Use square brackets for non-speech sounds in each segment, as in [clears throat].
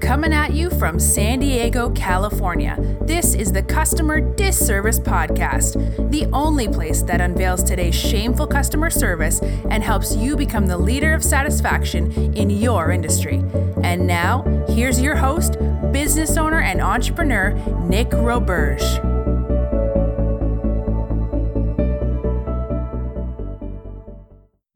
Coming at you from San Diego, California, this is the Customer Disservice Podcast, the only place that unveils today's shameful customer service and helps you become the leader of satisfaction in your industry. And now, here's your host, business owner and entrepreneur, Nick Roberge.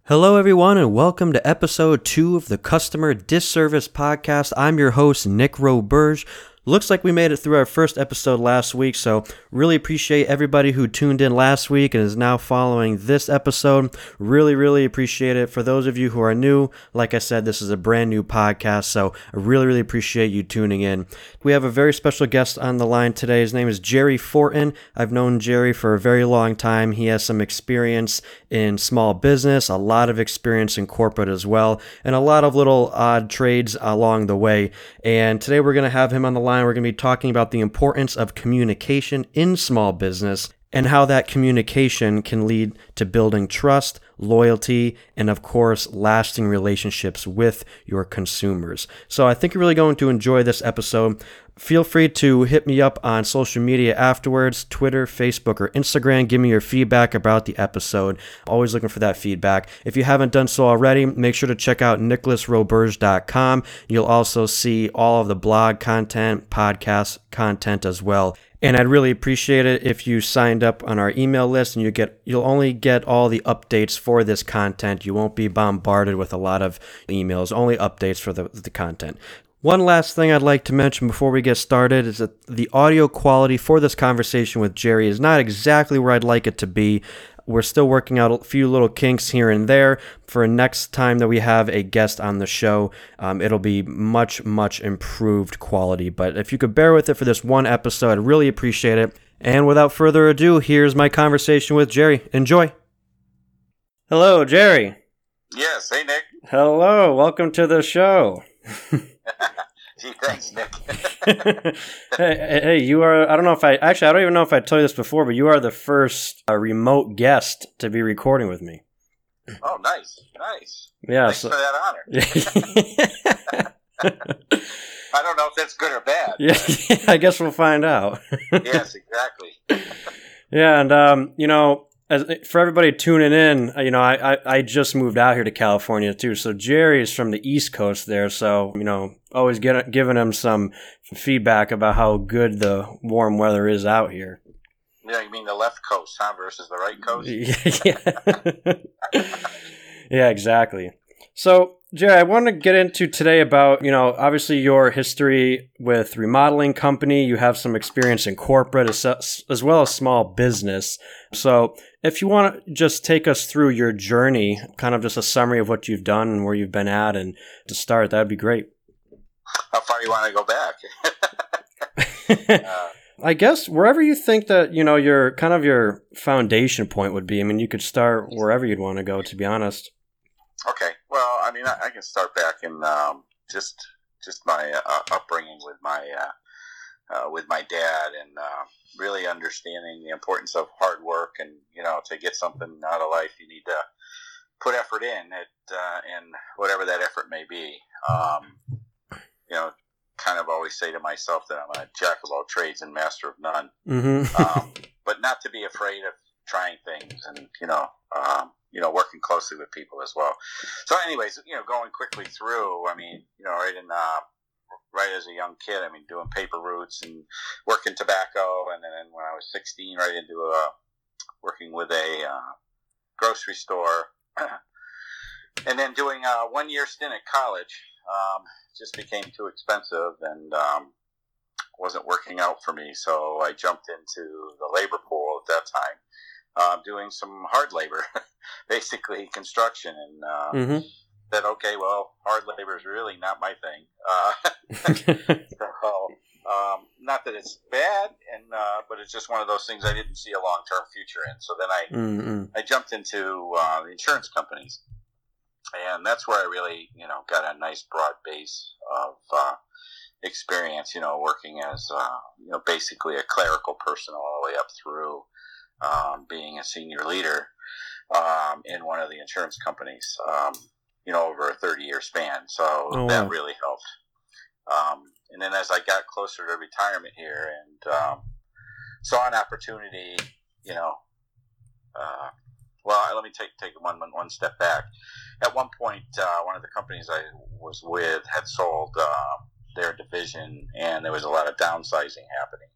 Hello, everyone, and welcome to episode two of the Customer Disservice Podcast. I'm your host, Nick Roberge. Looks like we made it through our first episode last week, so really appreciate everybody who tuned in last week and is now following this episode. Really, really appreciate it. For those of you who are new, like I said, this is a brand new podcast, so I really, really appreciate you tuning in. We have a very special guest on the line today. His name is Jerry Fortin. I've known Jerry for a very long time. He has some experience in small business, a lot of experience in corporate as well, and a lot of little odd trades along the way. And today we're going to have him on the line we're going to be talking about the importance of communication in small business and how that communication can lead to building trust, loyalty, and of course, lasting relationships with your consumers. So I think you're really going to enjoy this episode. Feel free to hit me up on social media afterwards Twitter, Facebook, or Instagram. Give me your feedback about the episode. Always looking for that feedback. If you haven't done so already, make sure to check out nicholasroberge.com. You'll also see all of the blog content, podcast content as well. And I'd really appreciate it if you signed up on our email list and you get you'll only get all the updates for this content. You won't be bombarded with a lot of emails, only updates for the, the content. One last thing I'd like to mention before we get started is that the audio quality for this conversation with Jerry is not exactly where I'd like it to be. We're still working out a few little kinks here and there. For next time that we have a guest on the show, um, it'll be much, much improved quality. But if you could bear with it for this one episode, I'd really appreciate it. And without further ado, here's my conversation with Jerry. Enjoy. Hello, Jerry. Yes. Hey, Nick. Hello. Welcome to the show. [laughs] [laughs] Gee, thanks, Nick. [laughs] hey, hey, you are. I don't know if I actually. I don't even know if I told you this before, but you are the first uh, remote guest to be recording with me. Oh, nice, nice. Yeah, Thanks so, for that honor. [laughs] I don't know if that's good or bad. yeah, I guess we'll find out. yes, exactly. yeah, and um, you know, as for everybody tuning in, uh, you know, I, I I just moved out here to California too. So Jerry is from the East Coast there, so you know, always get, giving him some feedback about how good the warm weather is out here. Yeah, you mean the left coast, huh, versus the right coast? [laughs] yeah. [laughs] yeah, exactly. So, Jerry, I want to get into today about, you know, obviously your history with remodeling company. You have some experience in corporate as, as well as small business. So, if you want to just take us through your journey, kind of just a summary of what you've done and where you've been at, and to start, that'd be great. How far you want to go back? [laughs] uh, [laughs] I guess wherever you think that you know your kind of your foundation point would be. I mean, you could start wherever you'd want to go. To be honest. Okay. Well, I mean, I, I can start back in um, just just my uh, upbringing with my uh, uh, with my dad, and uh, really understanding the importance of hard work, and you know, to get something out of life, you need to put effort in it, uh, and whatever that effort may be. Um, you know, kind of always say to myself that I'm a jack of all trades and master of none. Mm-hmm. um, [laughs] but not to be afraid of trying things and you know, um, you know, working closely with people as well. So, anyways, you know, going quickly through. I mean, you know, right in uh, right as a young kid, I mean, doing paper routes and working tobacco, and then when I was 16, right into a working with a uh, grocery store. [clears throat] and then doing a one year stint at college um, just became too expensive and um, wasn't working out for me. So I jumped into the labor pool at that time, uh, doing some hard labor, [laughs] basically construction, and uh, Mm-hmm. said, okay, well, hard labor is really not my thing. Uh, [laughs] [laughs] so, um, not that it's bad, and uh, but it's just one of those things I didn't see a long term future in. So then I mm-hmm. I jumped into uh, the insurance companies, and that's where I really, you know, got a nice broad base of uh, experience. You know, working as uh, you know basically a clerical person all the way up through um, being a senior leader um, in one of the insurance companies. Um, you know, over a thirty-year span. So Oh, that wow. really helped. Um, and then as I got closer to retirement here and um, saw an opportunity, you know, uh, well, let me take take one one step back. At one point, uh, one of the companies I was with had sold uh, their division, and there was a lot of downsizing happening.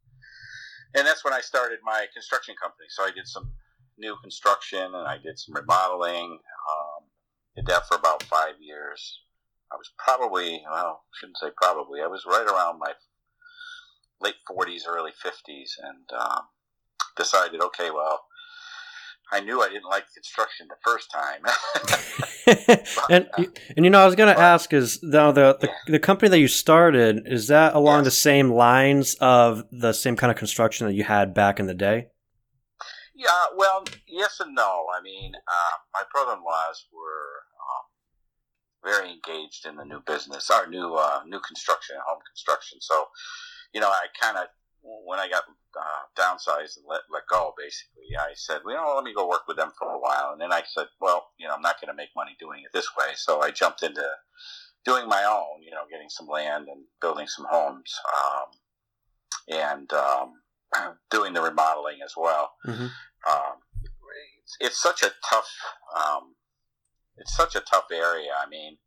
And that's when I started my construction company. So I did some new construction, and I did some remodeling. Um, did that for about five years. I was probably, well, shouldn't say probably. I was right around my late 40s, early 50s, and um, decided, okay, well, I knew I didn't like construction the first time. [laughs] [laughs] and and you know, I was gonna ask is now the, the, the company that you started is that along yes. the same lines of the same kind of construction that you had back in the day? Yeah, well, yes and no. I mean, uh, my brother-in-laws were um, very engaged in the new business, our new uh, new construction, home construction. So, you know, I kind of when I got uh, downsized and let, let go, basically, I said, well, you know, let me go work with them for a while. And then I said, well, you know, I'm not going to make money doing it this way. So I jumped into doing my own, you know, getting some land and building some homes um, and um, [clears throat] doing the remodeling as well. Mm-hmm. Um, it's, it's, such a tough, um, it's such a tough area. I mean,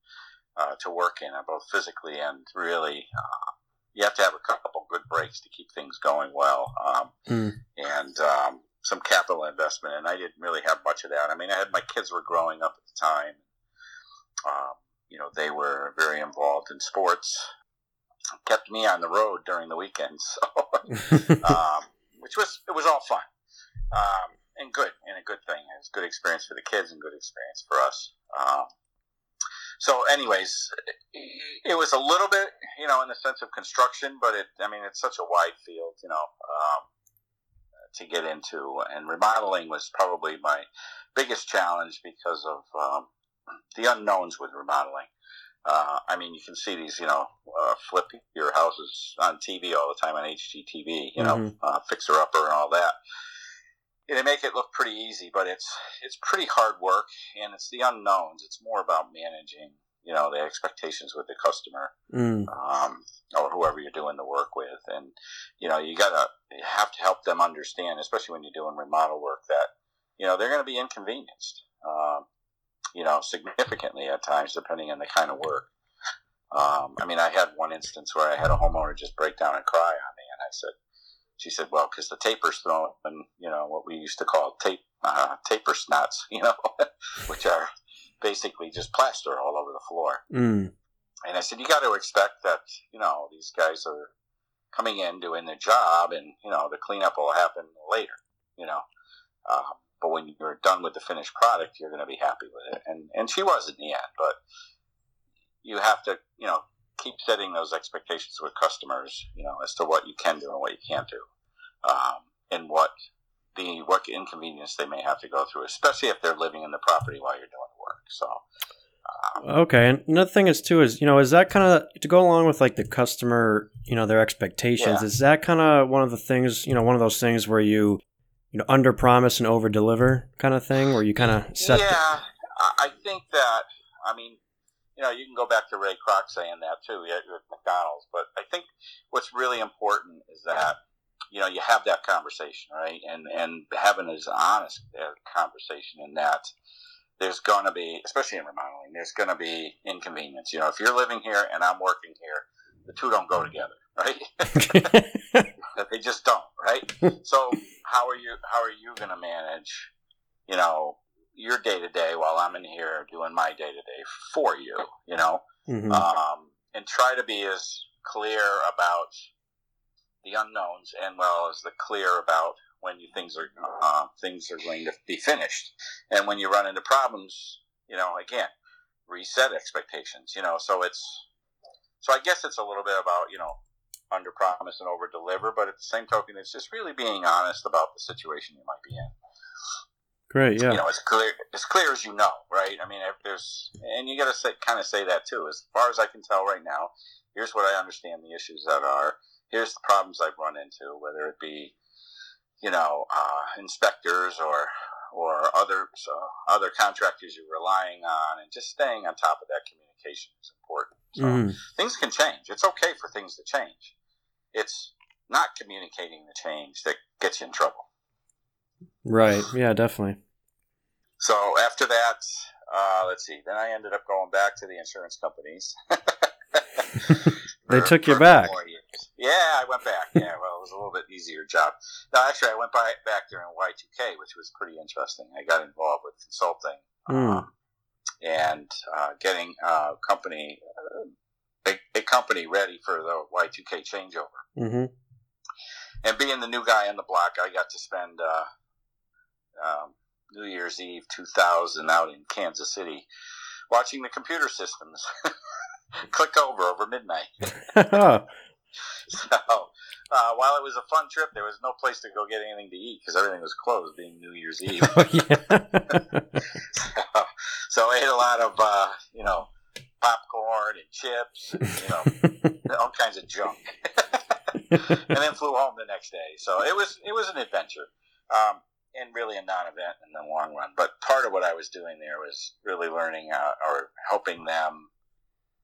uh, to work in, both physically and really uh, you have to have a couple good breaks to keep things going well, um, mm. and um, some capital investment. And I didn't really have much of that. I mean, I had my kids were growing up at the time. Um, you know, they were very involved in sports. Kept me on the road during the weekends, [laughs] so, [laughs] um, which was it was all fun um, and good and a good thing. It was a good experience for the kids and good experience for us. So, anyways, it was a little bit, you know, in the sense of construction, but it, I mean, it's such a wide field, you know, um, to get into. And remodeling was probably my biggest challenge because of um, the unknowns with remodeling. Uh, I mean, you can see these, you know, uh, flip your houses on TV all the time on HGTV, you know, mm-hmm. uh, fixer upper and all that they make it look pretty easy, but it's it's pretty hard work, and it's the unknowns. It's more about managing, you know, the expectations with the customer, mm. um, or whoever you're doing the work with, and you know, you gotta you have to help them understand, especially when you're doing remodel work, that you know they're going to be inconvenienced, um, you know, significantly at times, depending on the kind of work. Um, I mean, I had one instance where I had a homeowner just break down and cry on me, and I said she said, well, because the taper's thrown and, you know, what we used to call tape, uh, taper snots, [laughs] you know, which are basically just plaster all over the floor. Mm. And I said, you got to expect that, you know, these guys are coming in doing their job and, you know, the cleanup will happen later, you know. Um, but when you're done with the finished product, you're going to be happy with it. And, and she was in the end, but you have to, you know, keep setting those expectations with customers, you know, as to what you can do and what you can't do, um, and what the what inconvenience they may have to go through, especially if they're living in the property while you're doing the work. So. Um, okay, and another thing is too is you know is that kind of to go along with like the customer you know their expectations yeah. is that kind of one of the things you know one of those things where you you know under promise and over deliver kind of thing where you kind of set yeah the- I think that I mean you know, you can go back to Ray Kroc saying that too with McDonald's. But I think what's really important is that you know you have that conversation, right? And and having as honest a conversation in that there's going to be, especially in remodeling, there's going to be inconvenience. You know, if you're living here and I'm working here, the two don't go together, [laughs] right? [laughs] they just don't, right? [laughs] So how are you? How are you going to manage? You know, your day to day while I'm in here doing my day to day for you, you know, mm-hmm. um, and try to be as clear about the unknowns and well as the clear about when you things are uh, things are going to be finished, and when you run into problems, you know, again, reset expectations, you know. So it's so I guess it's a little bit about you know under promise and over deliver, but at the same token, it's just really being honest about the situation you might be in. Great, yeah. You know, as clear as clear as you know, right? I mean, if there's and you got to say kind of say that too. As far as I can tell right now, here's what I understand the issues that are. Here's the problems I've run into, whether it be, you know, uh, inspectors or or other uh, other contractors you're relying on, and just staying on top of that communication is important So Mhm. things can change. It's okay for things to change. It's not communicating the change that gets you in trouble. Right. Yeah, definitely. So after that, uh, let's see. Then I ended up going back to the insurance companies. [laughs] They For- took you back. Yeah, I went back. Yeah, well, it was a little bit easier job. No, actually, I went by, back during Y2K, which was pretty interesting. I got involved with consulting Mm. um, and uh, getting a company, uh, a, a company ready for the Y2K changeover. hmm And being the new guy on the block, I got to spend uh, um, New Year's Eve 2000 out in Kansas City watching the computer systems [laughs] click over over midnight. [laughs] [laughs] So uh, while it was a fun trip, there was no place to go get anything to eat because everything was closed, being New Year's Eve. oh, yeah. so I ate a lot of, uh, you know, popcorn and chips, and, you know, all kinds of junk, and then flew home the next day. So it was it was an adventure, um, and really a non-event in the long run. But part of what I was doing there was really learning uh, or helping them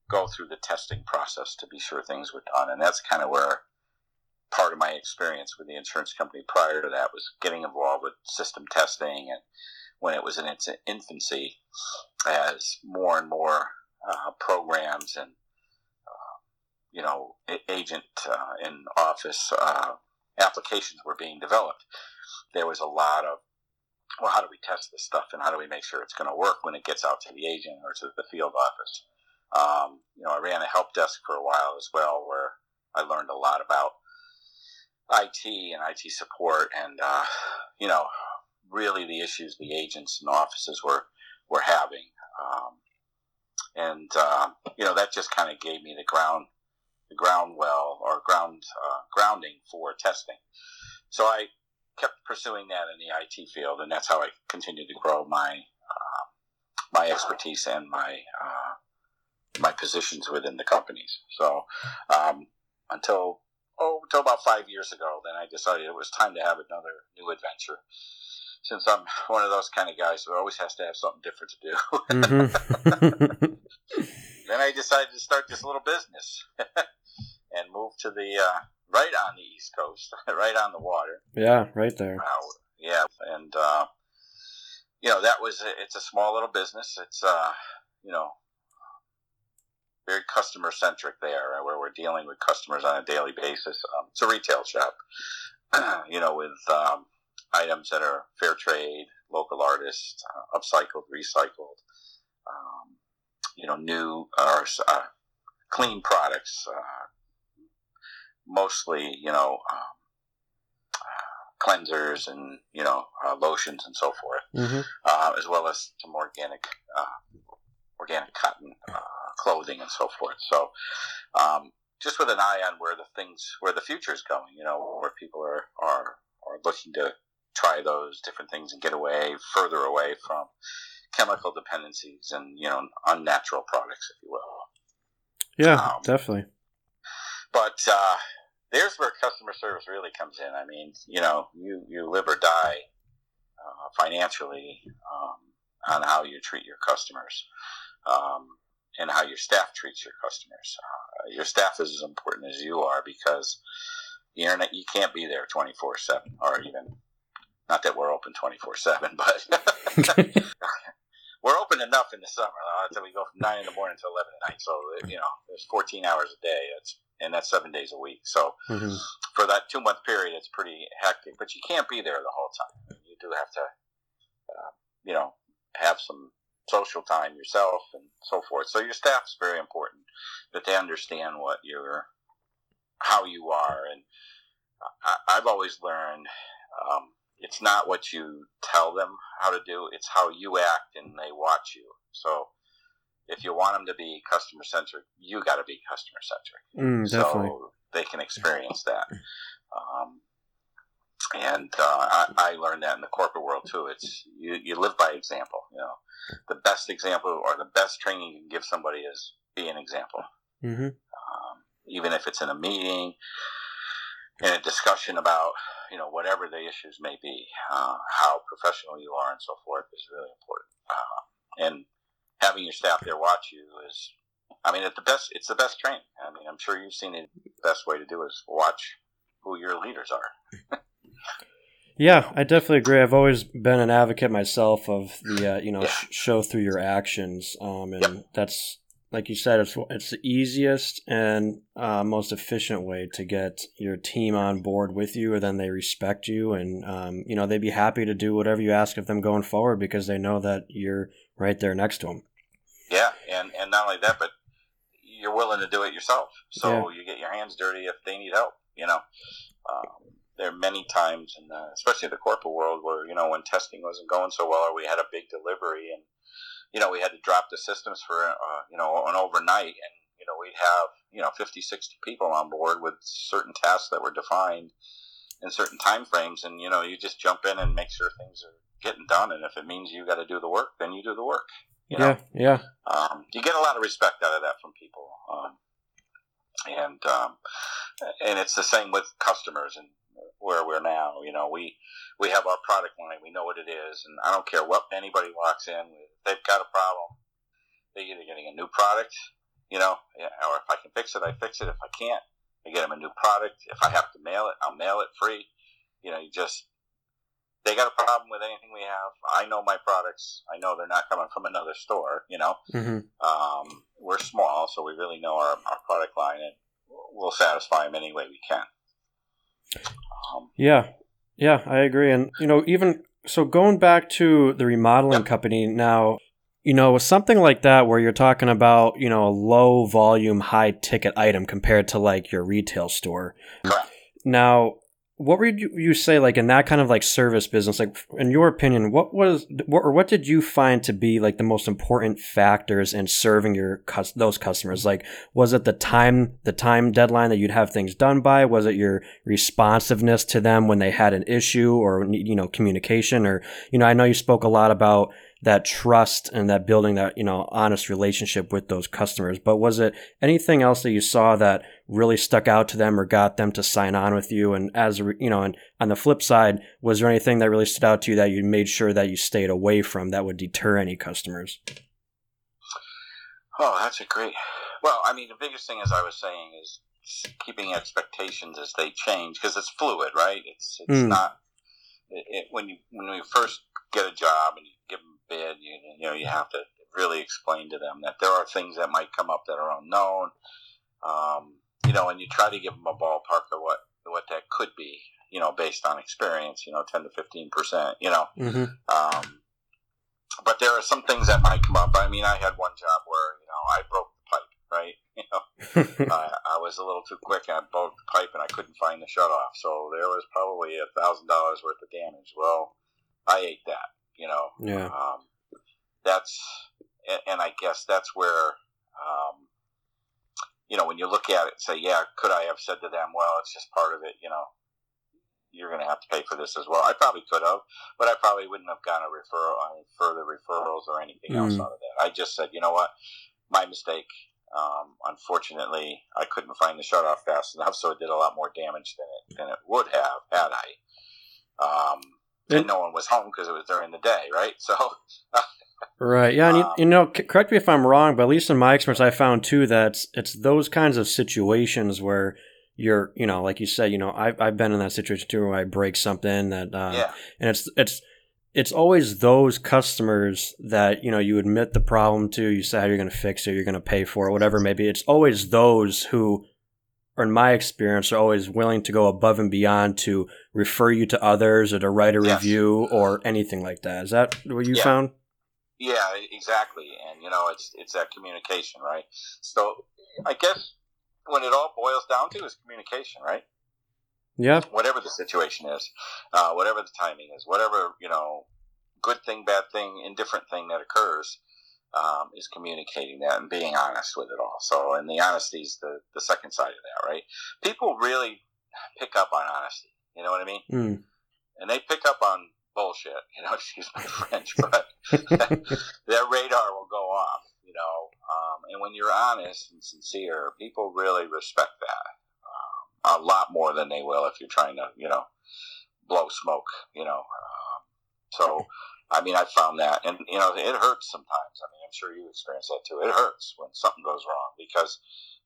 go through the testing process to be sure things were done, and that's kind of where part of my experience with the insurance company prior to that was getting involved with system testing and when it was in its infancy as more and more uh, programs and uh, you know agent uh, in office uh, applications were being developed there was a lot of well how do we test this stuff and how do we make sure it's going to work when it gets out to the agent or to the field office um, you know i ran a help desk for a while as well where i learned a lot about IT and IT support, and uh, you know, really the issues the agents and offices were were having, um, and uh, you know that just kind of gave me the ground the ground well or ground uh, grounding for testing. So I kept pursuing that in the IT field, and that's how I continued to grow my uh, my expertise and my uh, my positions within the companies. So um, until oh, until about five years ago, then I decided it was time to have another new adventure. Since I'm one of those kind of guys who always has to have something different to do, hmm [laughs] then I decided to start this little business [laughs] and move to the uh, right on the East Coast, [laughs] right on the water. yeah, right there. Uh, yeah, and uh, you know that was it's a small little business. It's uh, you know very customer centric there, uh, where we're dealing with customers on a daily basis. Um, it's a retail shop, [clears throat] you know, with um, items that are fair trade, local artists, uh, upcycled, recycled, um, you know, new or uh, clean products, uh, mostly, you know. Um, cleansers and you know uh, lotions and so forth, hmm uh, as well as some organic uh, organic cotton uh, clothing and so forth. So, um, just with an eye on where the things where the future is going, you know, where people are are are looking to try those different things and get away further away from chemical dependencies and you know unnatural products, if you will. Yeah, Um, definitely. But uh, there's where customer service really comes in. I mean, you know, you, you live or die uh, financially um, on how you treat your customers um, and how your staff treats your customers. Uh, your staff is as important as you are because the internet, you can't be there 24 7 or even, not that we're open 24 7, [laughs] but we're open enough in the summer uh, until we go from 9 in the morning to 11 at night. So, you know, there's 14 hours a day. That's and that's seven days a week. So hmm for that two month period, it's pretty hectic. But you can't be there the whole time. You do have to, uh, you know, have some social time yourself and so forth. So your staff's very important that they understand what you're, how you are, and I, I've always learned. Um, it's not what you tell them how to do; it's how you act, and they watch you. So, if you want them to be customer centric, you got to be customer centric Mm, definitely. so they can experience that. Um, and uh, I, I learned that in the corporate world too. It's you, you live by example. You know, the best example or the best training you can give somebody is be an example. hmm Um, even if it's in a meeting, in a discussion about you know whatever the issues may be, uh, how professional you are and so forth is really important. Uh, and having your staff there watch you is I mean, it's the best. It's the best training. I mean, I'm sure you've seen it. The best way to do is watch who your leaders are. [laughs] yeah, I definitely agree. I've always been an advocate myself of the uh, you know yeah. sh- show through your actions, um, and yep. that's like you said, it's it's the easiest and uh, most efficient way to get your team on board with you, and then they respect you, and um, you know they'd be happy to do whatever you ask of them going forward because they know that you're right there next to them. Yeah, and and not only that, but you're willing to do it yourself, so yeah. you get your hands dirty if they need help. You know, um, there are many times, and especially the corporate world, where you know when testing wasn't going so well, or we had a big delivery and you know, we had to drop the systems for, uh, you know, an overnight and, you know, we'd have, you know, 50, 60 people on board with certain tasks that were defined in certain time frames. And, you know, you just jump in and make sure things are getting done. And if it means you got to do the work, then you do the work. You know? Yeah. Yeah. Um, you get a lot of respect out of that from people. Um, and, um, and it's the same with customers and where we're now, you know, we, we have our product line. We know what it is. And I don't care what anybody walks in they've got a problem, they're either getting a new product, you know, or if I can fix it, I fix it. If I can't, I get them a new product. If I have to mail it, I'll mail it free. You know, you just they got a problem with anything we have. I know my products. I know they're not coming from another store. You know, mm-hmm. um, we're small, so we really know our, our product line, and we'll satisfy them any way we can. Um, yeah, yeah, I agree. And you know, even so going back to the remodeling yep. company now, you know, with something like that where you're talking about, you know, a low volume, high ticket item compared to like your retail store. Now, what would you say like in that kind of like service business like in your opinion what was what, or what did you find to be like the most important factors in serving your those customers? Like was it the time the time deadline that you'd have things done by? Was it your responsiveness to them when they had an issue or you know communication? Or you know I know you spoke a lot about that trust and that building that you know honest relationship with those customers. But was it anything else that you saw that really stuck out to them or got them to sign on with you? And as you know and on the flip side was there anything that really stood out to you that you made sure that you stayed away from that would deter any customers? Oh that's a great well i mean the biggest thing as i was saying is keeping expectations as they change because it's fluid right? It's it's mm. not it, it, when you when you first get a job and you bid, you, you know, you have to really explain to them that there are things that might come up that are unknown. Um, you know, and you try to give them a ballpark of what what that could be. You know, based on experience. You know, ten to fifteen percent. You know, mm-hmm. um, but there are some things that might come up. I mean, I had one job where you know I broke the pipe. Right, [laughs] you know, [laughs] I, I was a little too quick and I broke the pipe and I couldn't find the shut off. So there was probably a thousand dollars worth of damage. Well, I ate that you know. Yeah. Um, that's and I guess that's where um, you know when you look at it, say, yeah, could I have said to them, well, it's just part of it, you know. You're going to have to pay for this as well. I probably could have, but I probably wouldn't have gotten a referral, any further referrals or anything mm. else out of that. I just said, you know what, my mistake. Um, unfortunately, I couldn't find the shut off fast enough, so it did a lot more damage than it than it would have had I. Um, and no one was home because it was during the day, right? So. [laughs] right. Yeah, and you, um, you, know, correct me if I'm wrong, but at least in my experience, I found too that it's, it's those kinds of situations where you're, you know, like you said, you know, I've I've been in that situation too where I break something that, uh, yeah. and it's it's it's always those customers that you know you admit the problem to, you say how you're going to fix it, you're going to pay for it, whatever maybe. It's always those who or in my experience, are always willing to go above and beyond to refer you to others or to write a yes. review or anything like that. Is that what you yeah. found? Yeah, exactly. And you know, it's it's that communication, right? So I guess when it all boils down to is communication, right? Yeah. Whatever the situation is, uh, whatever the timing is, whatever you know, good thing, bad thing, indifferent thing that occurs um, is communicating that and being honest with it all. So, and the honesty is the, the second side of that, right? People really pick up on honesty. You know what I mean? Mm. And they pick up on bullshit. [laughs] You know, excuse my [laughs] French, but [laughs] their radar will go off. You know, um, and when you're honest and sincere, people really respect that um, a lot more than they will if you're trying to, you know, blow smoke. You know, um, so I mean, I found that, and you know, it hurts sometimes. I mean, I'm sure you experience that too. It hurts when something goes wrong because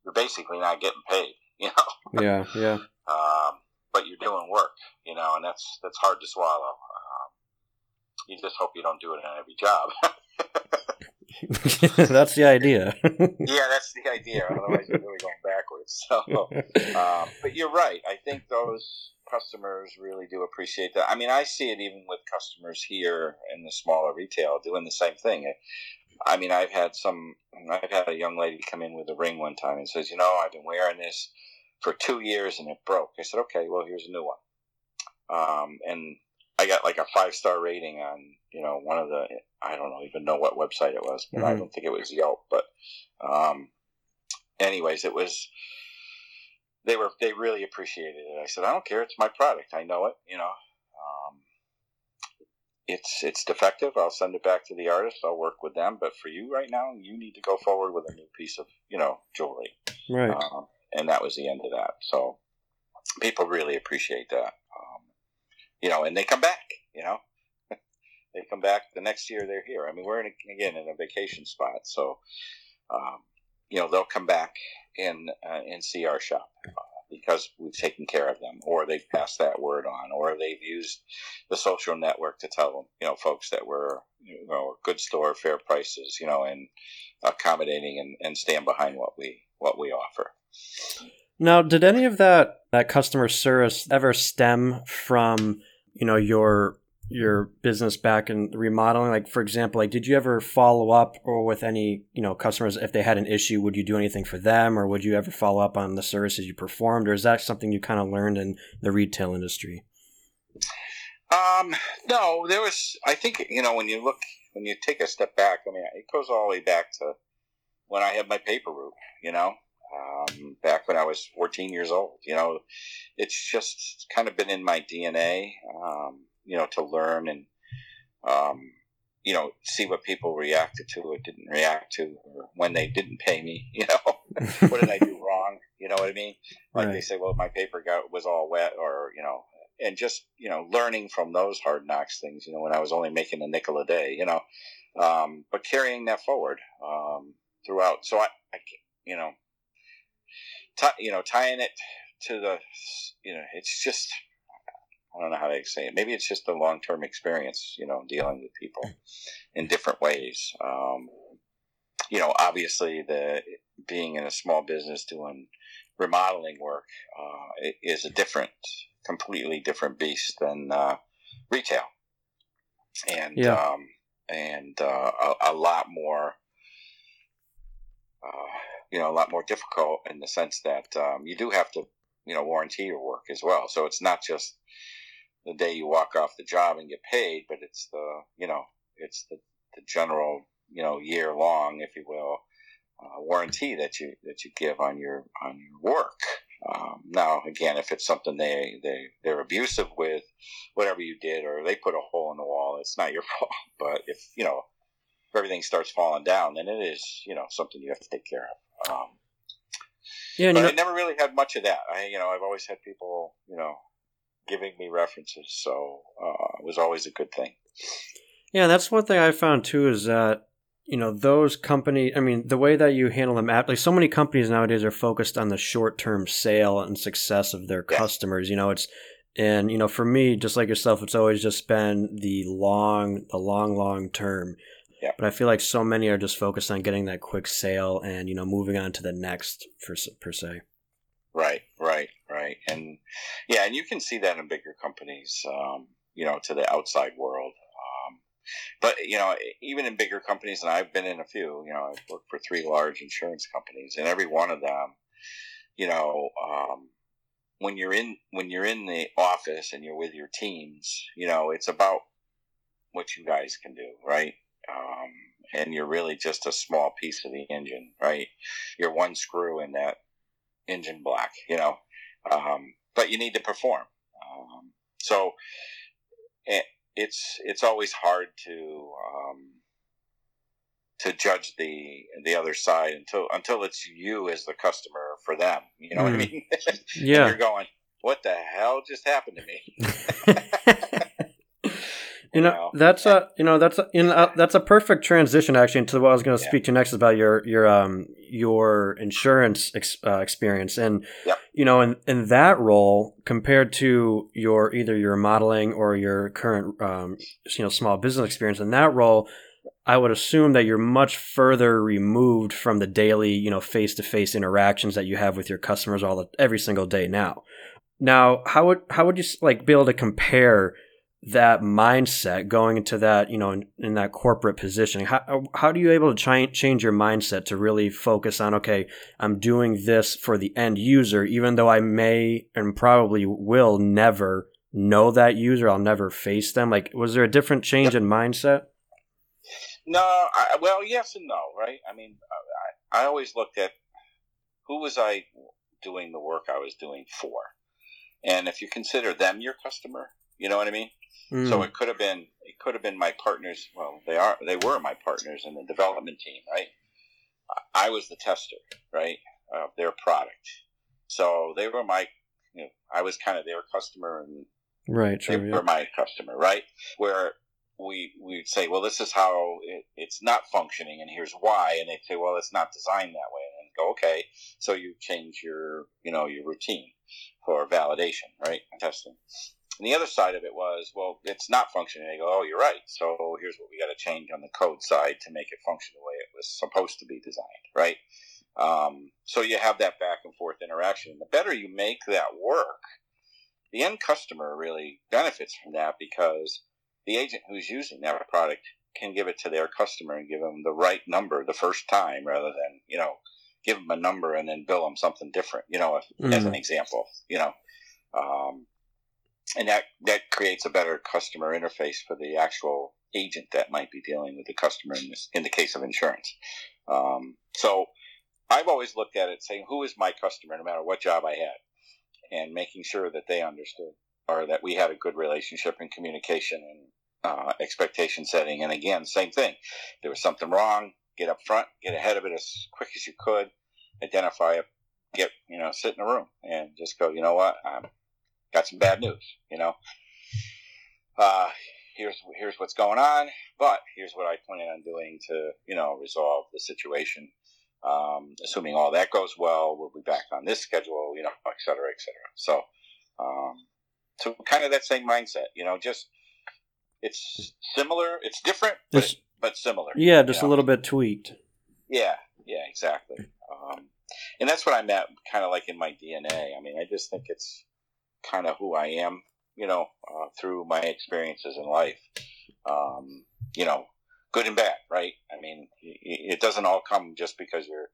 you're basically not getting paid. [laughs] You know. Yeah, yeah. um, but you're doing work, you know, and that's that's hard to swallow. Um, you just hope you don't do it in every job. [laughs] [laughs] that's the idea. yeah, that's the idea. Otherwise, you're really going backwards. So, um, but you're right. I think those customers really do appreciate that. I mean, I see it even with customers here in the smaller retail doing the same thing. I mean, I've had some. I've had a young lady come in with a ring one time and says, "You know, I've been wearing this for two years and it broke." I said, "Okay, well, here's a new one." Um, and I got like a five star rating on you know one of the I don't know even know what website it was, but mm-hmm. I don't think it was Yelp. But um, anyways, it was they were they really appreciated it. I said, I don't care, it's my product. I know it. You know, um, it's it's defective. I'll send it back to the artist. I'll work with them. But for you right now, you need to go forward with a new piece of you know jewelry. Right. Um, and that was the end of that. So people really appreciate that. Um, you know, and they come back. You know, [laughs] they come back the next year. They're here. I mean, we're in a, again in a vacation spot, so um, you know they'll come back and uh, see our shop uh, because we've taken care of them, or they've passed that word on, or they've used the social network to tell them, you know, folks that we're you know a good store, fair prices, you know, and accommodating and, and stand behind what we what we offer. Now, did any of that that customer service ever stem from you know your your business back and remodeling like for example like did you ever follow up or with any you know customers if they had an issue would you do anything for them or would you ever follow up on the services you performed or is that something you kind of learned in the retail industry um no there was i think you know when you look when you take a step back i mean it goes all the way back to when i had my paper route you know um, back when I was 14 years old. You know, it's just kind of been in my DNA. Um, you know, to learn and, um, you know, see what people reacted to or didn't react to, or when they didn't pay me, [laughs] you know, [laughs] what did I do wrong? You know what I mean? Like right. they say, well, my paper got was all wet, or you know, and just you know, learning from those hard knocks things. You know, when I was only making a nickel a day, you know, um, but carrying that forward um, throughout. So I, I you know, t- you know, tying it to the, you know, it's just I don't know how to say it. Maybe it's just a long term experience, you know, dealing with people in different ways. Um, you know, obviously, the being in a small business doing remodeling work uh, is a different, completely different beast than uh, retail, and yeah. um, and uh, a, a, lot more. Uh, you know, a lot more difficult in the sense that um, you do have to, you know, warranty your work as well. So it's not just the day you walk off the job and get paid, but it's the you know it's the, the general you know year long, if you will, uh, warranty that you that you give on your on your work. Um, now, again, if it's something they they they're abusive with, whatever you did, or they put a hole in the wall, it's not your [laughs] fault. But if you know if everything starts falling down, then it is you know something you have to take care of. Um, yeah, but I never really had much of that. I you know I've always had people you know giving me references, so uh, it was always a good thing. Yeah, that's one thing I found too is that you know those companies. I mean, the way that you handle them, at like so many companies nowadays are focused on the short term sale and success of their yeah. customers. You know, it's and you know for me, just like yourself, it's always just been the long, the long, long term. Yeah. But I feel like so many are just focused on getting that quick sale and you know moving on to the next per, per se. Right, right, right, and yeah, and you can see that in bigger companies, um, you know, to the outside world. Um, but you know, even in bigger companies, and I've been in a few. You know, I've worked for three large insurance companies, and every one of them, you know, um, when you're in when you're in the office and you're with your teams, you know, it's about what you guys can do, right? Um, and you're really just a small piece of the engine, right? You're one screw in that engine block, you know. Um, but you need to perform. Um, so it, it's it's always hard to um, to judge the the other side until until it's you as the customer for them. You know mm. what I mm. mean? [laughs] yeah, you're going. What the hell just happened to me? [laughs] [laughs] You know, know? that's a you know that's a, in a, that's a perfect transition actually into what I was going to Yeah. speak to next about your your um your insurance ex, uh, experience and Yep. you know in in that role compared to your either your modeling or your current um you know small business experience in that role I would assume that you're much further removed from the daily you know face to face interactions that you have with your customers all the, every single day now. Now, how would how would you like be able to compare that mindset going into that you know in, in that corporate positioning? How how do you able to chi- change your mindset to really focus on okay, I'm doing this for the end user, even though I may and probably will never know that user, I'll never face them. Like, was there a different change in mindset? No, I, well, yes and no, right? I mean, uh, I, I always looked at who was I doing the work I was doing for, and if you consider them your customer, you know what I mean. Mm. So it could have been it could have been my partners. Well, they are they were my partners in the development team, right? I was the tester, right, of their product. So they were my, you know, I was kind of their customer, and right, they yeah. were my customer, right? Where we we'd say, well, this is how it, it's not functioning, and here's why, and they'd say, well, it's not designed that way, and then go, okay, so you change your you know your routine for validation, right, testing. And the other side of it was, well, it's not functioning. They go, oh, you're right. So here's what we got to change on the code side to make it function the way it was supposed to be designed, right? Um, so you have that back and forth interaction. The better you make that work, the end customer really benefits from that because the agent who's using that product can give it to their customer and give them the right number the first time rather than, you know, give them a number and then bill them something different, you know, if, as an example, you know. Um, and that, that creates a better customer interface for the actual agent that might be dealing with the customer in this, in the case of insurance. Um, so I've always looked at it saying, who is my customer no matter what job I had and making sure that they understood or that we had a good relationship and communication and uh, expectation setting. And again, same thing. If there was something wrong, get up front, get ahead of it as quick as you could, identify it, get, you know, sit in a room and just go, you know what, um, got some bad news, you know. Uh, here's here's what's going on, but here's what I plan on doing to, you know, resolve the situation. Um, assuming all that goes well, we'll be back on this schedule, you know, et cetera, et cetera. So, um, so kind of that same mindset, you know, just it's similar, it's different, but, It's- but similar. yeah, just you a little bit tweaked. Yeah, yeah, exactly. Um, and that's what I meant, kind of like in my DNA. I mean, I just think it's kind of who I am, you know, uh, through my experiences in life. Um, you know, good and bad, right? I mean, it doesn't all come just because you're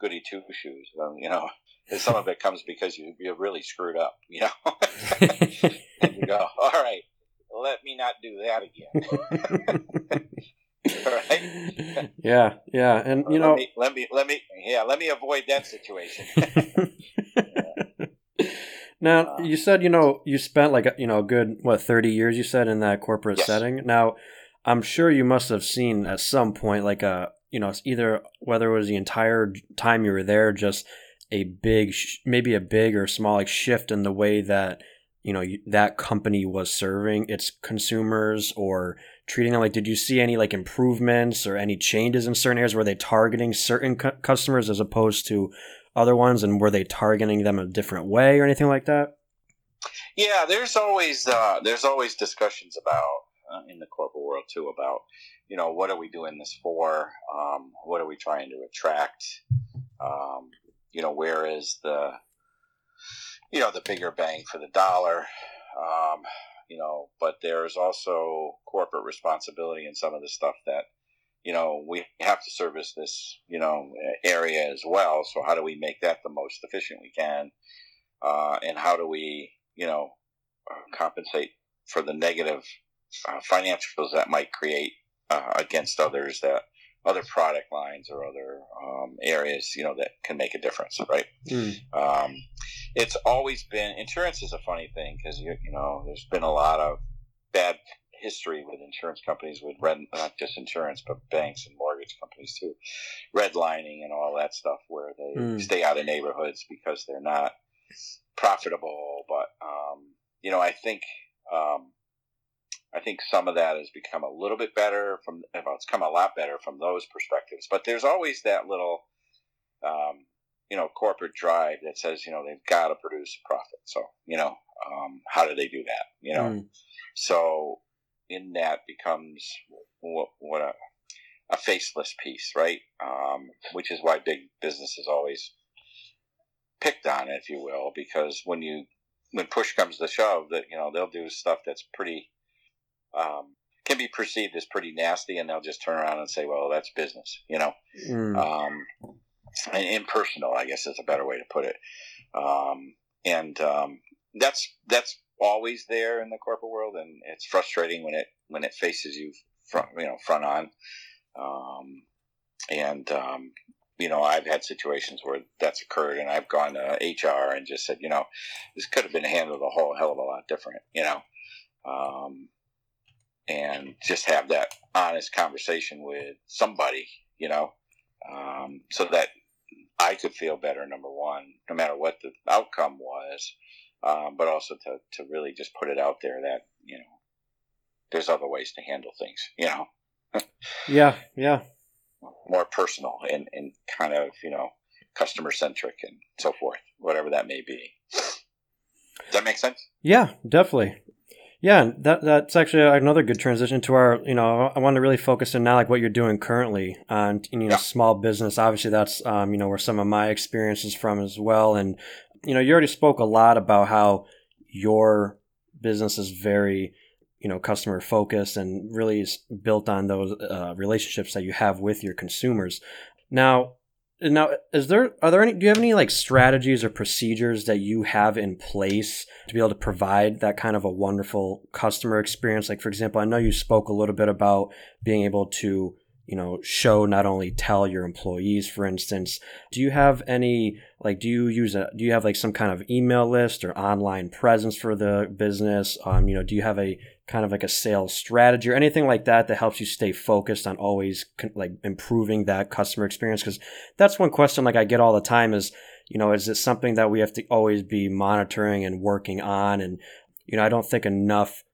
goody two shoes. Um, you know, [laughs] some of it comes because you you're really screwed up. You know, [laughs] and you go, all right, let me not do that again. [laughs] right? yeah, yeah, and you know, let me, let me, let me, yeah, let me avoid that situation. Now uh, you said you know you spent like you know a good what thirty years you said in that corporate Yes. setting. Now, I'm sure you must have seen at some point like a you know either whether it was the entire time you were there just a big sh- maybe a big or small like shift in the way that you know that company was serving its consumers or treating them like did you see any like improvements or any changes in certain areas were they targeting certain cu- customers as opposed to other ones and were they targeting them a different way or anything like that Yeah, there's always uh, there's always discussions about uh, in the corporate world too about you know what are we doing this for? Um, what are we trying to attract? Um, you know, where is the you know the bigger bang for the dollar? Um, you know, but there's also corporate responsibility in some of the stuff that you know we have to service this you know area as well. So how do we make that the most efficient we can? Uh, and how do we you know, uh, compensate for the negative uh, financials that might create uh, against others that other product lines or other um, areas, you know, that can make a difference, right? Um, it's always been insurance is a funny thing because you you know there's been a lot of bad history with insurance companies with red not just insurance but banks and mortgage companies too redlining and all that stuff where they Mm. stay out of neighborhoods because they're not profitable but um, you know i think um, I think some of that has become a little bit better from, well, it's come a lot better from those perspectives. But there's always that little, um, you know, corporate drive that says, you know, they've got to produce a profit. So, you know, um, how do they do that? You know, mm. so in that becomes what, what a, a faceless piece, right? Um, which is why big business is always picked on, if you will, because when you when push comes to shove, that you know they'll do stuff that's pretty um, can be perceived as pretty nasty, and they'll just turn around and say, "Well, that's business," you know, mm. um, impersonal, I guess is a better way to put it. Um, and um, that's that's always there in the corporate world, and it's frustrating when it when it faces you front you know front on. Um, and um, you know, I've had situations where that's occurred, and I've gone to HR and just said, you know, this could have been handled a whole hell of a lot different, you know, um, and just have that honest conversation with somebody, you know, um, so that I could feel better. Number one, no matter what the outcome was, um, but also to to really just put it out there that you know, there's other ways to handle things, you know. [laughs] yeah, yeah more personal and, and kind of, you know, customer centric and so forth, whatever that may be. Does that make sense? Yeah, definitely. Yeah, that that's actually another good transition to our. You know, I want to really focus in now, like what you're doing currently on you know yeah. small business. Obviously, that's um, you know where some of my experiences from as well. And you know, you already spoke a lot about how your business is very you know customer focused and really is built on those uh, relationships that you have with your consumers. Now now is there are there any do you have any like strategies or procedures that you have in place to be able to provide that kind of a wonderful customer experience? Like for example i know you spoke a little bit about being able to you know show not only tell your employees for instance do you have any like do you use a do you have like some kind of email list or online presence for the business? Um you know do you have a kind of like a sales strategy or anything like that that helps you stay focused on always like improving that customer experience? Because that's one question like i get all the time is you know is it something that we have to always be monitoring and working on? And you know i don't think enough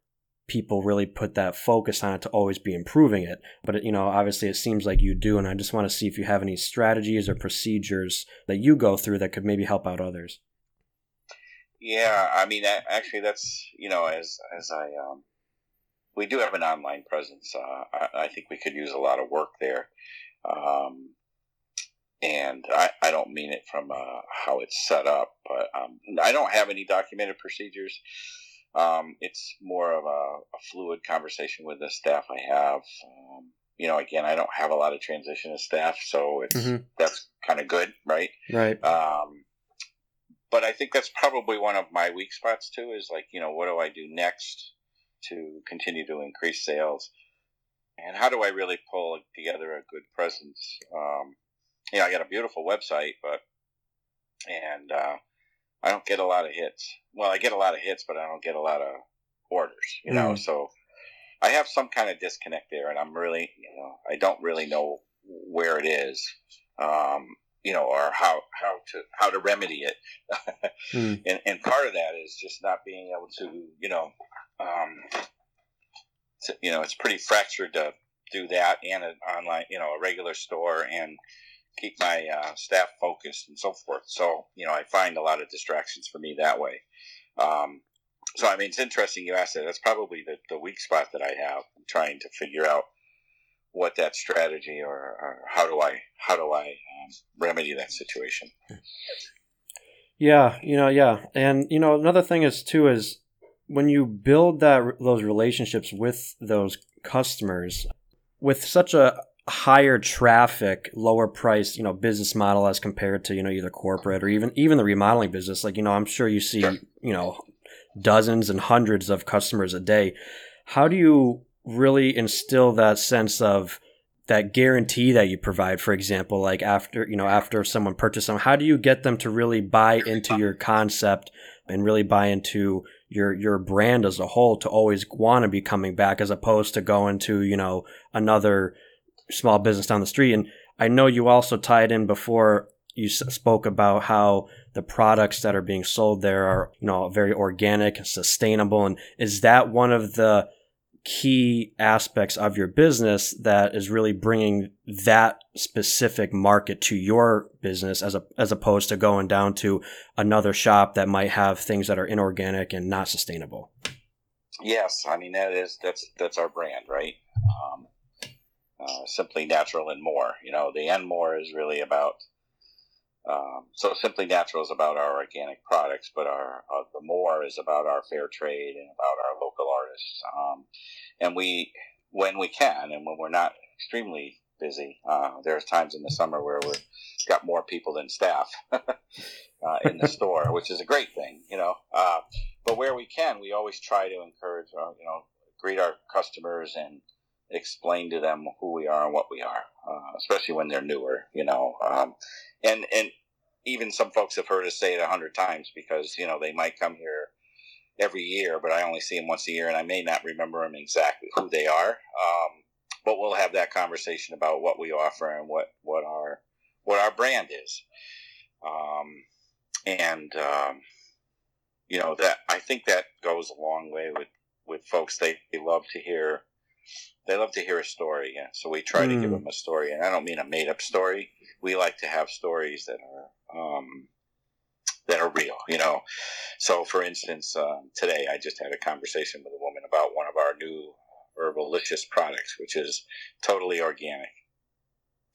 people really put that focus on it to always be improving it. But, you know, obviously it seems like you do. And I just want to see if you have any strategies or procedures that you go through that could maybe help out others. Yeah. I mean, actually, that's, you know, as, as I, um, we do have an online presence. Uh, I, I, think we could use a lot of work there. Um, and I, I don't mean it from uh, how it's set up, but um, I don't have any documented procedures. Um, it's more of a, a, fluid conversation with the staff I have. Um, you know, again, I don't have a lot of transition of staff, so it's mm-hmm. that's kind of good, right? Right. Um, but I think that's probably one of my weak spots too. Is like, you know, what do I do next to continue to increase sales, and how do I really pull together a good presence? Um, you know, I got a beautiful website, but and uh, I don't get a lot of hits. Well, I get a lot of hits, but I don't get a lot of orders. You know, mm. so I have some kind of disconnect there, and I'm really, you know, I don't really know where it is, um, you know, or how how to how to remedy it. [laughs] mm. and, and part of that is just not being able to, you know, um, to, you know, it's pretty fractured to do that and an online, you know, a regular store and keep my uh, staff focused and so forth. So, you know, I find a lot of distractions for me that way. Um, so, I mean, it's interesting you asked that. That's probably the, the weak spot that I have. I'm trying to figure out what that strategy or, or how do I how do I um, remedy that situation. Yeah, you know, yeah, and you know, another thing is too is when you build that those relationships with those customers with such a higher traffic, lower price, you know, business model as compared to, you know, either corporate or even even the remodeling business. Like, you know, I'm sure you see, you know, dozens and hundreds of customers a day. How do you really instill that sense of that guarantee that you provide, for example, like after, you know, after someone purchases them, how do you get them to really buy into your concept and really buy into your your brand as a whole to always want to be coming back as opposed to going to, you know, another small business down the street. And I know you also tied in before you spoke about how the products that are being sold there are, you know, very organic and sustainable. And is that one of the key aspects of your business that is really bringing that specific market to your business as a, as opposed to going down to another shop that might have things that are inorganic and not sustainable. Yes, I mean that is that's that's our brand, right? Um, uh, simply natural and more. You know, the and more is really about um, so simply natural is about our organic products, but our uh, the more is about our fair trade and about our local artists. Um, and we, when we can, and when we're not extremely busy, uh, there's times in the summer where we've got more people than staff [laughs] uh, in the [laughs] store, which is a great thing, you know. Uh, but where we can, we always try to encourage, you know, greet our customers and explain to them who we are and what we are, uh, especially when they're newer, you know. Um, and and even some folks have heard us say it a hundred times because you know they might come here every year, but I only see them once a year, and I may not remember them exactly who they are. Um, but we'll have that conversation about what we offer and what what our what our brand is. Um, and um, you know that I think that goes a long way with with folks. They, they love to hear they love to hear a story. Yeah. So we try mm. to give hmm. them a story, and I don't mean a made up story. We like to have stories that are um, that are real. You know. So, for instance, um, today I just had a conversation with a woman about one of our new herbalicious products, which is totally organic.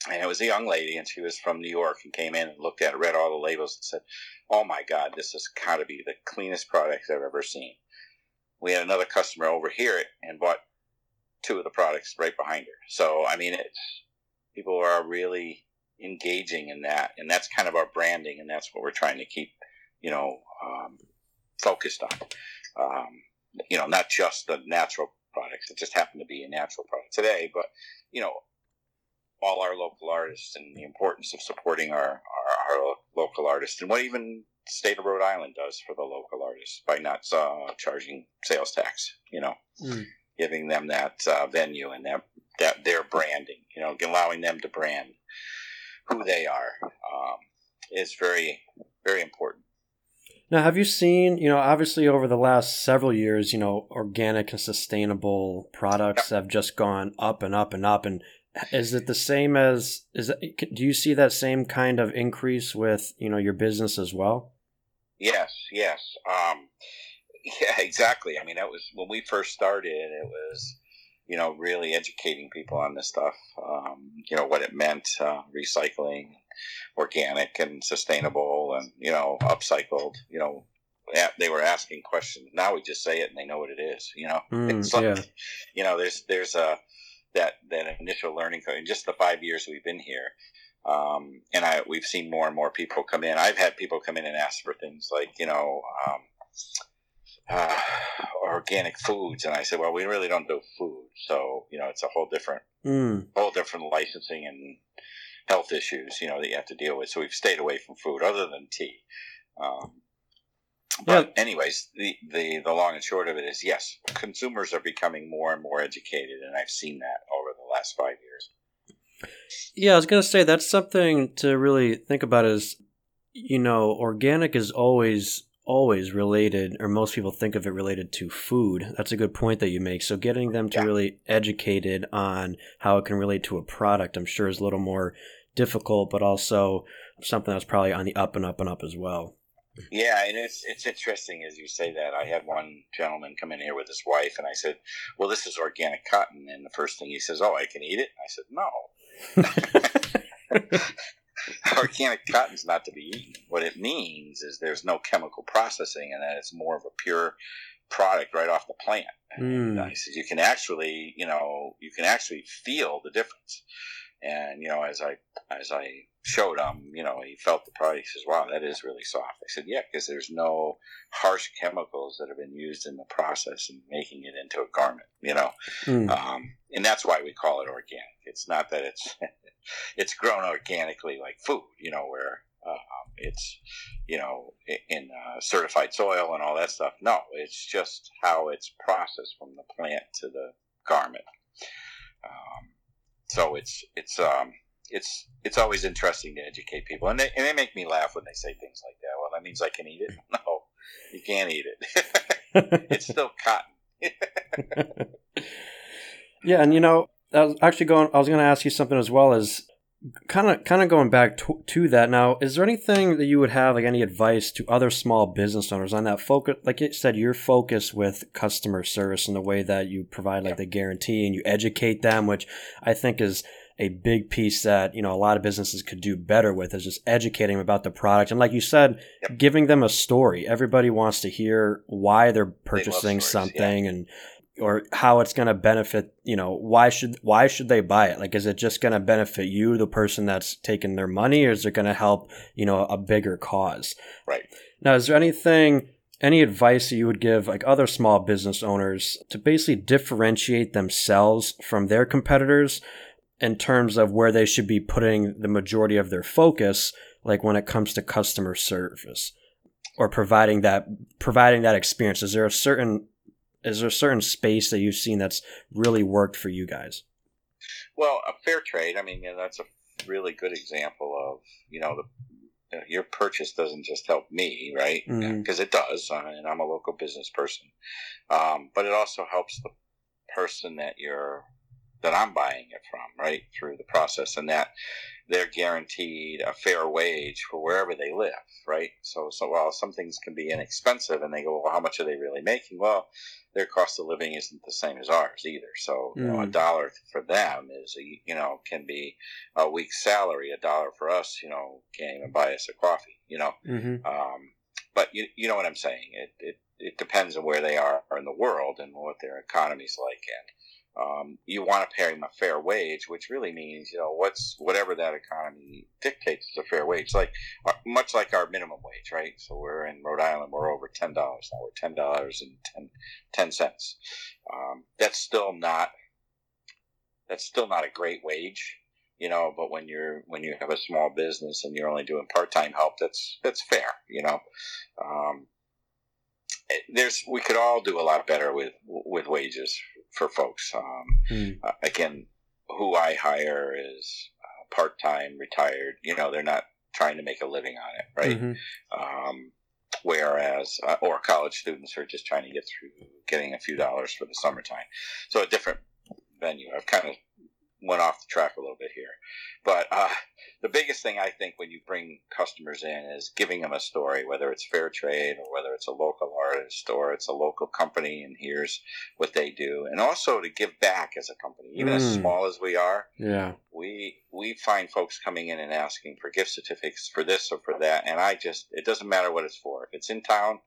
And it was a young lady, and she was from New York, and came in and looked at it, read all the labels, and said, "Oh my God, this has got to be the cleanest product I've ever seen." We had another customer overhear it and bought two of the products right behind her. So I mean, it's people are really engaging in that, and that's kind of our branding, and that's what we're trying to keep, you know, um, focused on. Um, you know, not just the natural products. It just happened to be a natural product today, but you know, all our local artists and the importance of supporting our, our, our local artists and what even state of Rhode Island does for the local artists by not uh, charging sales tax. You know, mm giving them that uh, venue and that, that their branding, you know, allowing them to brand who they are um, is very, very important. Now, have you seen, you know, obviously over the last several years, you know, organic and sustainable products have just gone up and up and up. And is it the same as, is it, do you see that same kind of increase with, you know, your business as well? Yes, yes. Um, Yeah, [laughs] exactly. I mean, that was when we first started. It was, you know, really educating people on this stuff. Um, you know what it meant, uh, recycling, organic and sustainable, and you know, upcycled. You know, they were asking questions. Now we just say it and they know what it is. You know, mm, it's like, yeah. you know, there's there's a that that initial learning curve. In just the five years we've been here, um, and I we've seen more and more people come in. I've had people come in and ask for things like you know. Um, uh, organic foods, and I said, well, we really don't do food, so you know, it's a whole different, mm. whole different licensing and health issues, you know, that you have to deal with. So we've stayed away from food, other than tea. Um, but yeah. anyways, the, the the long and short of it is, yes, consumers are becoming more and more educated, and I've seen that over the last five years. Yeah, I was gonna say that's something to really think about. Is you know, organic is always always related, or most people think of it related to food. That's a good point that you make. So getting them to yeah. really educated on how it can relate to a product, I'm sure is a little more difficult, but also something that's probably on the up and up and up as well. Yeah, and it's it's interesting as you say that. I had one gentleman come in here with his wife, and I said, "Well, this is organic cotton," and the first thing he says, "Oh, I can eat it." I said, "No." [laughs] [laughs] [laughs] organic cotton's not to be eaten. What it means is there's no chemical processing, and that it's more of a pure product right off the plant. And mm. I said you can actually, you know, you can actually feel the difference. And you know, as I as I showed him, you know, he felt the product. He says, "Wow, that is really soft." I said, "Yeah, because there's no harsh chemicals that have been used in the process and making it into a garment." You know, mm. um, and that's why we call it organic. It's not that it's [laughs] it's grown organically like food, you know, where uh, it's you know in uh, certified soil and all that stuff. No, it's just how it's processed from the plant to the garment. Um, so it's it's um, it's it's always interesting to educate people, and they and they make me laugh when they say things like that. Well, that means I can eat it. [laughs] No, you can't eat it. [laughs] it's still cotton. [laughs] Yeah, and you know, I was actually going. I was going to ask you something as well as kind of kind of going back to, to that. Now, is there anything that you would have like any advice to other small business owners on that focus? Like you said, your focus with customer service and the way that you provide like the guarantee and you educate them, which I think is a big piece that you know a lot of businesses could do better with is just educating them about the product and like you said Yep. giving them a story everybody wants to hear why they're purchasing stories, yeah. something and or how it's going to benefit you know why should why should they buy it like is it just going to benefit you the person that's taking their money or is it going to help you know a bigger cause Right. now is there anything any advice that you would give like other small business owners to basically differentiate themselves from their competitors in terms of where they should be putting the majority of their focus like when it comes to customer service or providing that providing that experience is there a certain is there a certain space that you've seen that's really worked for you guys Well, a fair trade. I mean, that's a really good example of you know the your purchase doesn't just help me, right? Because it does, uh, and I'm a local business person. Um, but it also helps the person that you're that I'm buying it from, right, through the process, and that they're guaranteed a fair wage for wherever they live, right? So, so while some things can be inexpensive, and they go, well, how much are they really making? Well, their cost of living isn't the same as ours either. So, you know, a Mm. dollar for them is, a, you know, can be a week's salary. A dollar for us, you know, can't even buy us a coffee, you know. mm-hmm. Um, but you, you know what I'm saying. It, it it depends on where they are in the world and what their economy's like, and um, you want to pay them a fair wage, which really means you know what's whatever that economy dictates is a fair wage. Like uh, much like our minimum wage, right? So we're in Rhode Island, we're over ten dollars now. We're ten dollars and 10, 10 cents. Um, that's still not that's still not a great wage you know but when you're when you have a small business and you're only doing part-time help that's that's fair you know um, there's we could all do a lot better with with wages for folks um, Mm. uh, again who i hire is uh, part-time retired you know they're not trying to make a living on it right Mhm. um, whereas uh, or college students who are just trying to get through getting a few dollars for the summertime so a different venue i've kind of went off the track a little bit here. But uh, the biggest thing i think when you bring customers in is giving them a story whether it's fair trade or whether it's a local artist or it's a local company and here's what they do. And also to give back as a company even as Mm. small as we are yeah. we we find folks coming in and asking for gift certificates for this or for that. And i just it doesn't matter what it's for. If it's in town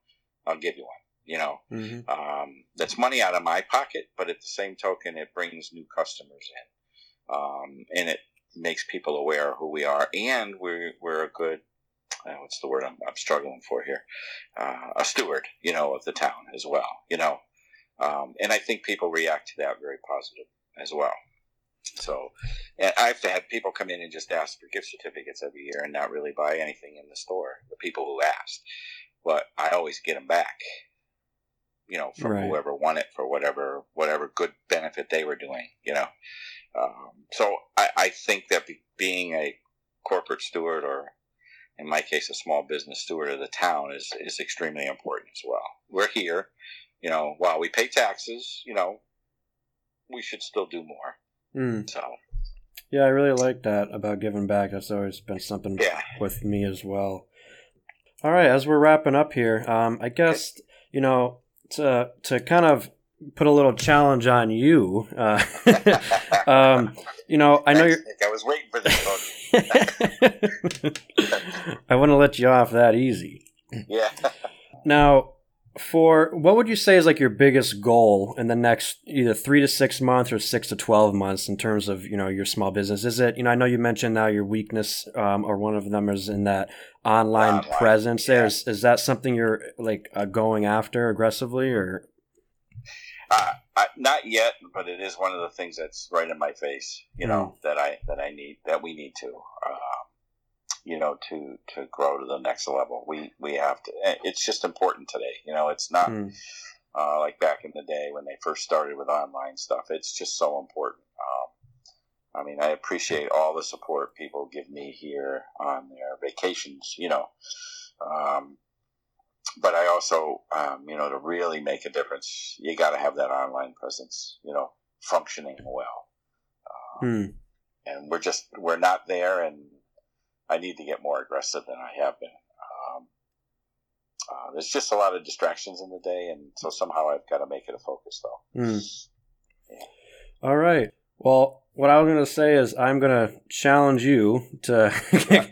i'll give you one you know? Mm-hmm. um, that's money out of my pocket but at the same token it brings new customers in um, and it makes people aware of who we are and we're, we're a good uh, what's the word I'm, I'm struggling for here uh, a steward you know of the town as well you know um, and i think people react to that very positive as well so and I've had people come in and just ask for gift certificates every year and not really buy anything in the store. The people who asked, but I always get them back. You know, from Right. whoever won it for whatever whatever good benefit they were doing. You know, um, so I, I think that be, being a corporate steward or in my case a small business steward of the town is is extremely important as well. We're here, you know, while we pay taxes, you know, we should still do more. Mm. So yeah i really like that about giving back that's always been something yeah. with me as well. All right, as we're wrapping up here, um, I guess you know to to kind of put a little challenge on you. Uh, [laughs] um, you know, I know you're. I was waiting for this. [laughs] I want to let you off that easy. Yeah. Now, for what would you say is like your biggest goal in the next either three to six months or six to twelve months in terms of you know your small business? Is it you know I know you mentioned now your weakness um, or one of them is in that online, Online, presence. There yeah. is is that something you're like uh, going after aggressively or Uh, I, not yet, but it is one of the things that's right in my face. You know that I that I need that we need to. Um, you know, to to grow to the next level, we we have to. eh, It's just important today. You know, it's not Hmm. uh, like back in the day when they first started with online stuff. It's just so important. Um, I mean, I appreciate all the support people give me here on their vacations. You know, um, but I also, um, you know, to really make a difference, you got to have that online presence. You know, functioning well. Um, Hmm. And we're just we're not there, and I need to get more aggressive than I have been. Um, uh, there's just a lot of distractions in the day, and so somehow I've got to make it a focus, though. Hmm. All right. Well, what I was going to say is I'm going to challenge you to [laughs]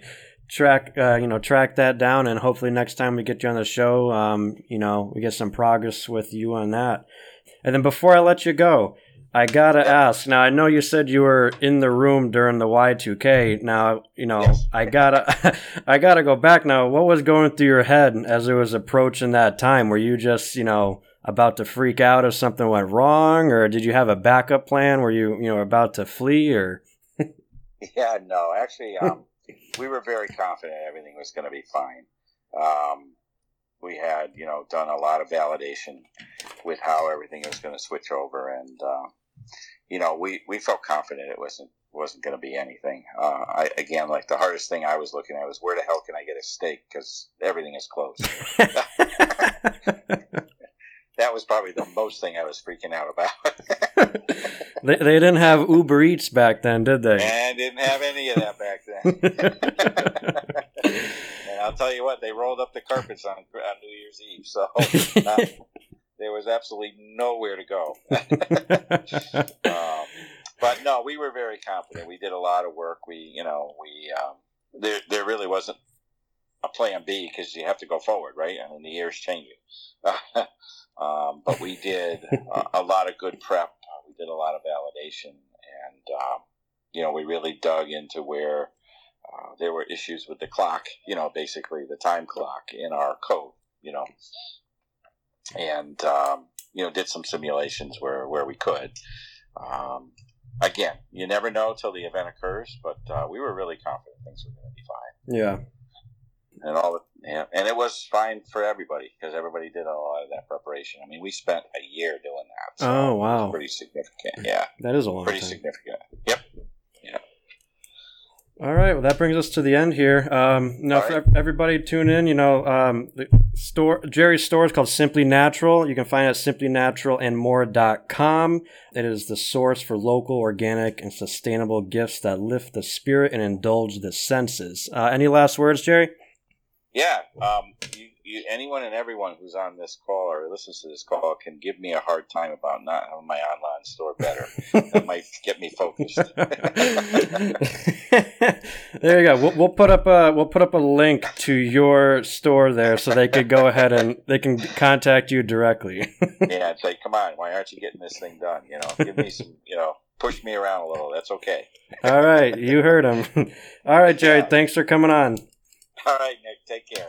track, uh, you know, track that down, and hopefully next time we get you on the show, um, you know, we get some progress with you on that. And then before I let you go, I gotta ask. Now I know you said you were in the room during the Y2K. Now you know Yes. I gotta, [laughs] I gotta go back now. What was going through your head as it was approaching that time? Were you just you know about to freak out if something went wrong, or did you have a backup plan? Were you you know about to flee, or [laughs] Yeah, no, actually, um, we were very confident everything was going to be fine. Um, we had, you know, done a lot of validation with how everything was going to switch over, and uh, you know, we, we felt confident it wasn't wasn't going to be anything. Uh, I again, like the hardest thing I was looking at was where the hell can I get a steak because everything is closed. [laughs] [laughs] that was probably the most thing I was freaking out about. [laughs] they they didn't have Uber Eats back then, did they? and didn't have any of that back then. [laughs] [laughs] and I'll tell you what, they rolled up the carpets on, on New Year's Eve, so uh, there was absolutely nowhere to go. um, but no, we were very confident. We did a lot of work. We, you know, we um, there there really wasn't a plan B because you have to go forward, right? I mean, the year's changing. Um, but we did a, [laughs] a lot of good prep. Uh, we did a lot of validation, and um, you know, we really dug into where uh, there were issues with the clock. You know, basically the time clock in our code. You know, and um, you know, did some simulations where where we could. Um, again, you never know till the event occurs, but uh, we were really confident things were going to be fine yeah. And all the yeah, and it was fine for everybody because everybody did a lot of that preparation. I mean, we spent a year doing that. So Oh, wow. pretty significant. Yeah, That is a long time. pretty time. significant. Yep. Yeah. All right, well, that brings us to the end here. Um, now, All for everybody tune in, you know, um, the store Jerry's store is called Simply Natural. You can find it at simplynaturalandmore.com. It is the source for local, organic, and sustainable gifts that lift the spirit and indulge the senses. Uh, any last words, Jerry? Yeah. Um, you, you, anyone and everyone who's on this call or listens to this call can give me a hard time about not having my online store better. that might get me focused. [laughs] there you go. We'll, we'll put up a we'll put up a link to your store there, so they could go ahead and they can contact you directly. [laughs] yeah, it's like, come on, why aren't you getting this thing done? You know, give me some, you know, push me around a little. That's okay. All right, you heard him. All right, Jared, Yeah. thanks for coming on. All right, Nick, take care.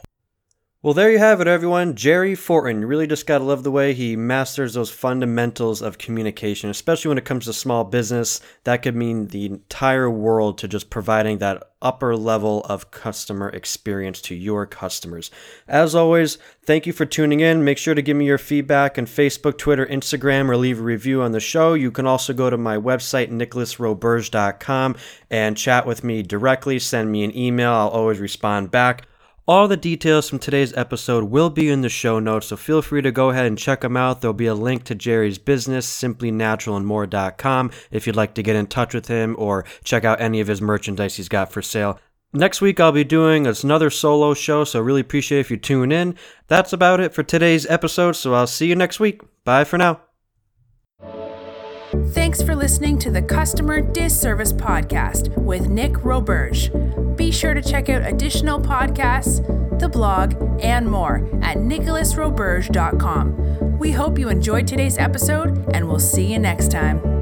Well, there you have it, everyone. Jerry Fortin. You really just got to love the way he masters those fundamentals of communication, especially when it comes to small business. That could mean the entire world to just providing that upper level of customer experience to your customers. As always, thank you for tuning in. Make sure to give me your feedback on Facebook, Twitter, Instagram, or leave a review on the show. You can also go to my website, nicholasroberge.com, and chat with me directly. Send me an email. I'll always respond back. All the details from today's episode will be in the show notes, so feel free to go ahead and check them out. There'll be a link to Jerry's business, simplynaturalandmore.com, if you'd like to get in touch with him or check out any of his merchandise he's got for sale. Next week, I'll be doing another solo show, so really appreciate if you tune in. That's about it for today's episode, so I'll see you next week. Bye for now. Thanks for listening to the Customer Disservice Podcast with Nick Roberge. Be sure to check out additional podcasts, the blog, and more at nicholasroberge.com. We hope you enjoyed today's episode, and we'll see you next time.